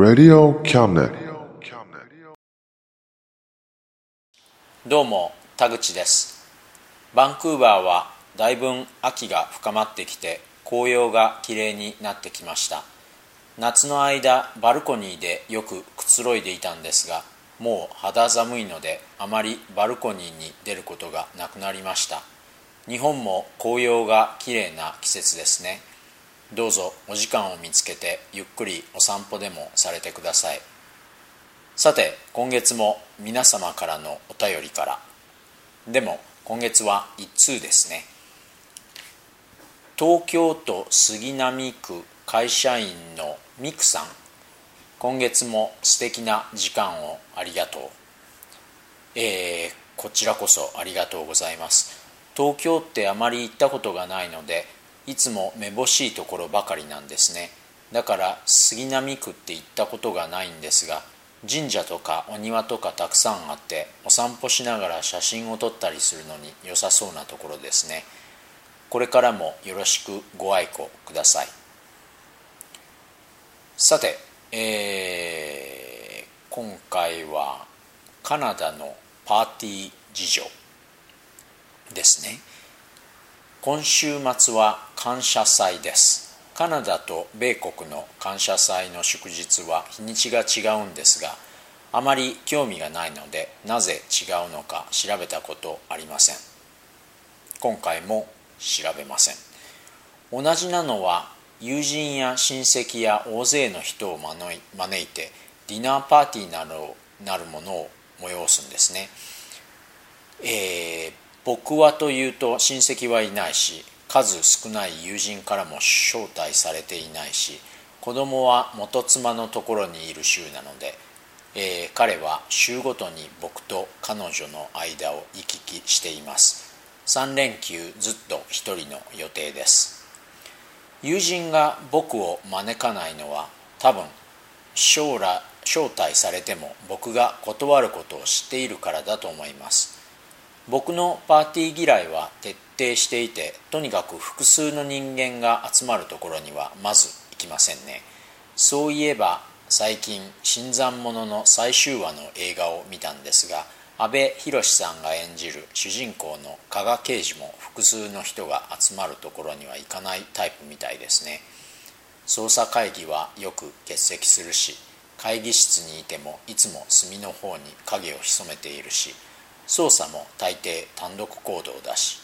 Radio Cabinet. どうも田口です。バンクーバーはだいぶ秋が深まってきて紅葉がきれいになってきました。夏の間バルコニーでよくくつろいでいたんですがもう肌寒いのであまりバルコニーに出ることがなくなりました。日本も紅葉がきれいな季節ですね。どうぞお時間を見つけてゆっくりお散歩でもされてください。さて今月も皆様からのお便りから。でも今月は一通ですね。東京都杉並区会社員のミクさん。今月も素敵な時間をありがとう。えー、こちらこそありがとうございます。東京ってあまり行ったことがないのでいつもめぼしいところばかりなんですね。だから杉並区って行ったことがないんですが神社とかお庭とかたくさんあってお散歩しながら写真を撮ったりするのに良さそうなところですね。これからもよろしくご愛顧ください。さて、えー今回はカナダのパーティー事情ですね。今週末は感謝祭です。カナダと米国の感謝祭の祝日は日にちが違うんですがあまり興味がないのでなぜ違うのか調べたことありません。今回も調べません。同じなのは友人や親戚や大勢の人を招いてディナーパーティーなどなるものを催すんですね、えー僕はというと親戚はいないし数少ない友人からも招待されていないし子供は元妻のところにいる州なので、えー彼は週ごとに僕と彼女の間を行き来しています。3連休ずっと一人の予定です。友人が僕を招かないのは多分将来招待されても僕が断ることを知っているからだと思います。僕のパーティー嫌いは徹底していてとにかく複数の人間が集まるところにはまず行きませんね。そういえば最近新参者の最終話の映画を見たんですが阿部寛さんが演じる主人公の加賀刑事も複数の人が集まるところには行かないタイプみたいですね。捜査会議はよく欠席するし会議室にいてもいつも隅の方に影を潜めているし捜査も大抵単独行動だし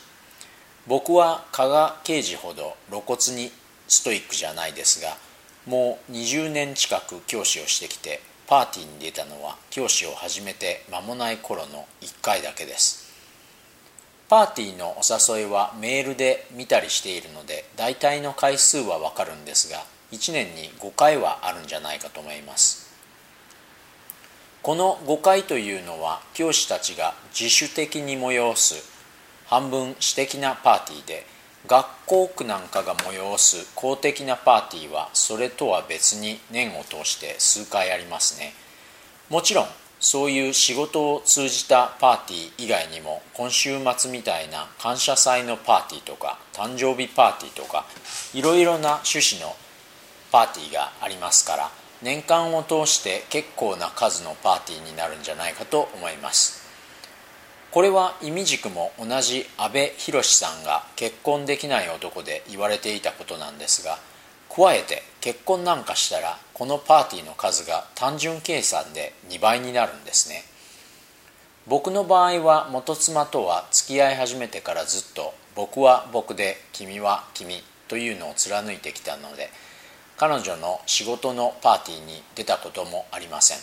僕は加賀刑事ほど露骨にストイックじゃないですがもう20年近く教師をしてきてパーティーに出たのは教師を始めて間もない頃の1回だけです。パーティーのお誘いはメールで見たりしているので大体の回数はわかるんですが1年に5回はあるんじゃないかと思います。この5回というのは教師たちが自主的に催す半分私的なパーティーで学校区なんかが催す公的なパーティーはそれとは別に年を通して数回ありますね。もちろんそういう仕事を通じたパーティー以外にも今週末みたいな感謝祭のパーティーとか誕生日パーティーとかいろいろな趣旨のパーティーがありますから年間を通して結構な数のパーティーになるんじゃないかと思います。これは意味軸も同じ阿部寛さんが結婚できない男で言われていたことなんですが加えて結婚なんかしたらこのパーティーの数が単純計算で2倍になるんですね。僕の場合は元妻とは付き合い始めてからずっと僕は僕で君は君というのを貫いてきたので彼女の仕事のパーティーに出たこともありません。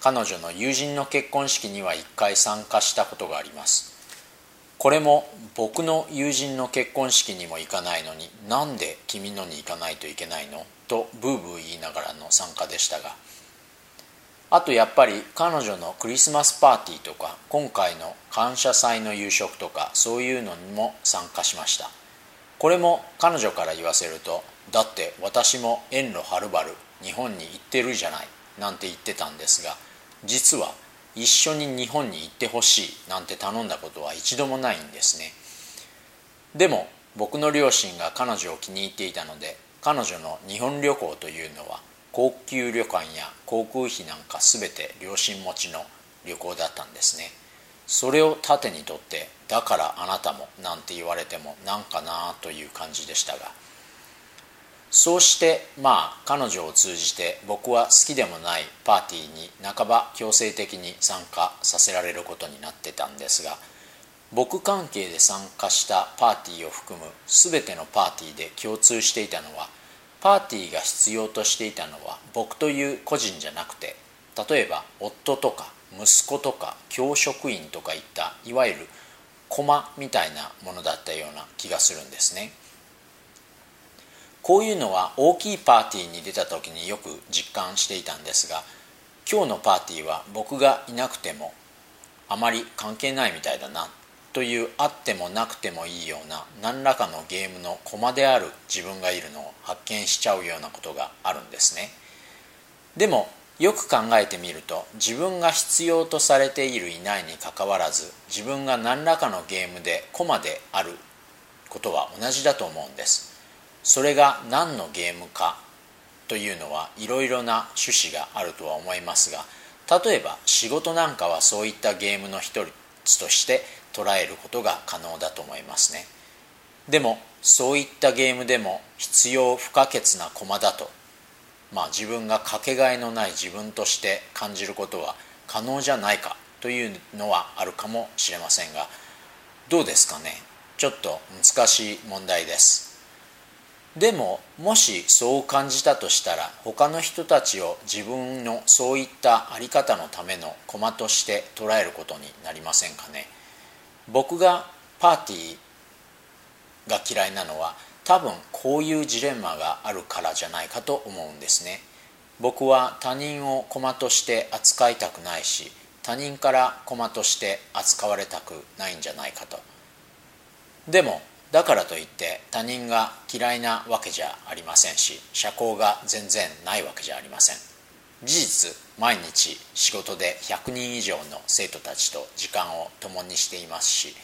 彼女の友人の結婚式には1回参加したことがあります。これも僕の友人の結婚式にも行かないのになんで君のに行かないといけないの？とブーブー言いながらの参加でしたが。あとやっぱり彼女のクリスマスパーティーとか今回の感謝祭の夕食とかそういうのにも参加しました。これも彼女から言わせるとだって私も遠路はるばる日本に行ってるじゃないなんて言ってたんですが実は一緒に日本に行ってほしいなんて頼んだことは一度もないんですね。でも僕の両親が彼女を気に入っていたので彼女の日本旅行というのは高級旅館や航空費なんか全て両親持ちの旅行だったんですね。それを盾にとってだからあなたもなんて言われてもなんかなという感じでしたがそうしてまあ彼女を通じて僕は好きでもないパーティーに半ば強制的に参加させられることになってたんですが僕関係で参加したパーティーを含む全てのパーティーで共通していたのはパーティーが必要としていたのは僕という個人じゃなくて例えば夫とか息子とか教職員とかいったいわゆる駒みたいなものだったような気がするんですね。こういうのは大きいパーティーに出た時によく実感していたんですが今日のパーティーは僕がいなくてもあまり関係ないみたいだなというあってもなくてもいいような何らかのゲームの駒である自分がいるのを発見しちゃうようなことがあるんですね。でもよく考えてみると自分が必要とされているいないにかかわらず自分が何らかのゲームで駒であることは同じだと思うんです。それが何のゲームかというのはいろいろな趣旨があるとは思いますが例えば仕事なんかはそういったゲームの一つとして捉えることが可能だと思いますね。でもそういったゲームでも必要不可欠な駒だとまあ自分がかけがえのない自分として感じることは可能じゃないかというのはあるかもしれませんがどうですかね？ちょっと難しい問題です。でももしそう感じたとしたら他の人たちを自分のそういった在り方のための駒として捉えることになりませんかね。僕がパーティーが嫌いなのは多分こういうジレンマがあるからじゃないかと思うんですね。僕は他人を駒として扱いたくないし他人から駒として扱われたくないんじゃないかと。でもだからといって他人が嫌いなわけじゃありませんし社交が全然ないわけじゃありません。事実毎日仕事で100人以上の生徒たちと時間を共にしていますし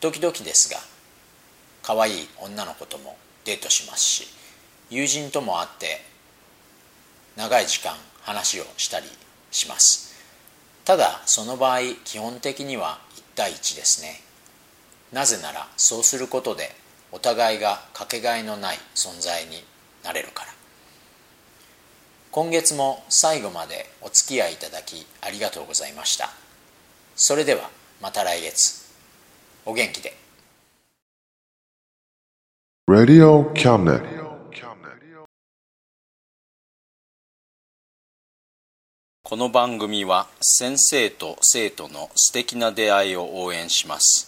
時々ですが可愛い女の子ともデートしますし友人とも会って長い時間話をしたりします。ただその場合基本的には1対1ですね。なぜならそうすることでお互いがかけがえのない存在になれるから。今月も最後までお付き合いいただきありがとうございました。それではまた来月。お元気で。Radio Cabinet. この番組は先生と生徒の素敵な出会いを応援します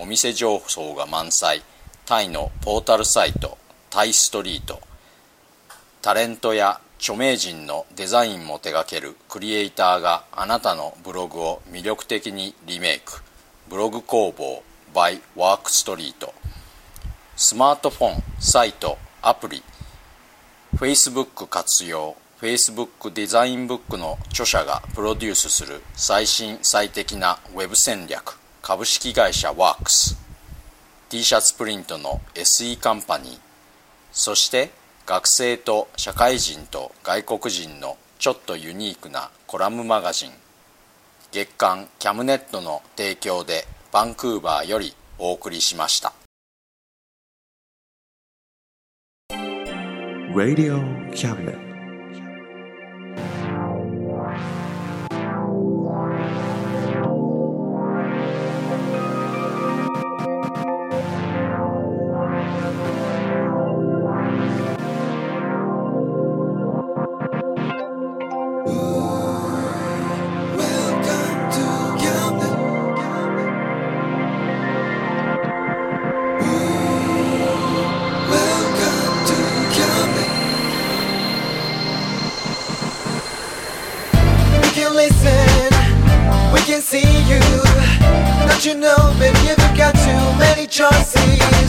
お店情報が満載。タイのポータルサイトタイストリート。タレントや著名人のデザインも手掛けるクリエイターがあなたのブログを魅力的にリメイク。ブログ工房 by ワークストリートスマートフォンサイトアプリ。Facebook 活用。Facebook デザインブックの著者がプロデュースする最新最適なウェブ戦略。株式会社ワークス。T シャツプリントの SE カンパニー。そして学生と社会人と外国人のちょっとユニークなコラムマガジン。月刊キャムネットの提供でバンクーバーよりお送りしました。Radio Cabinet. rejoicing.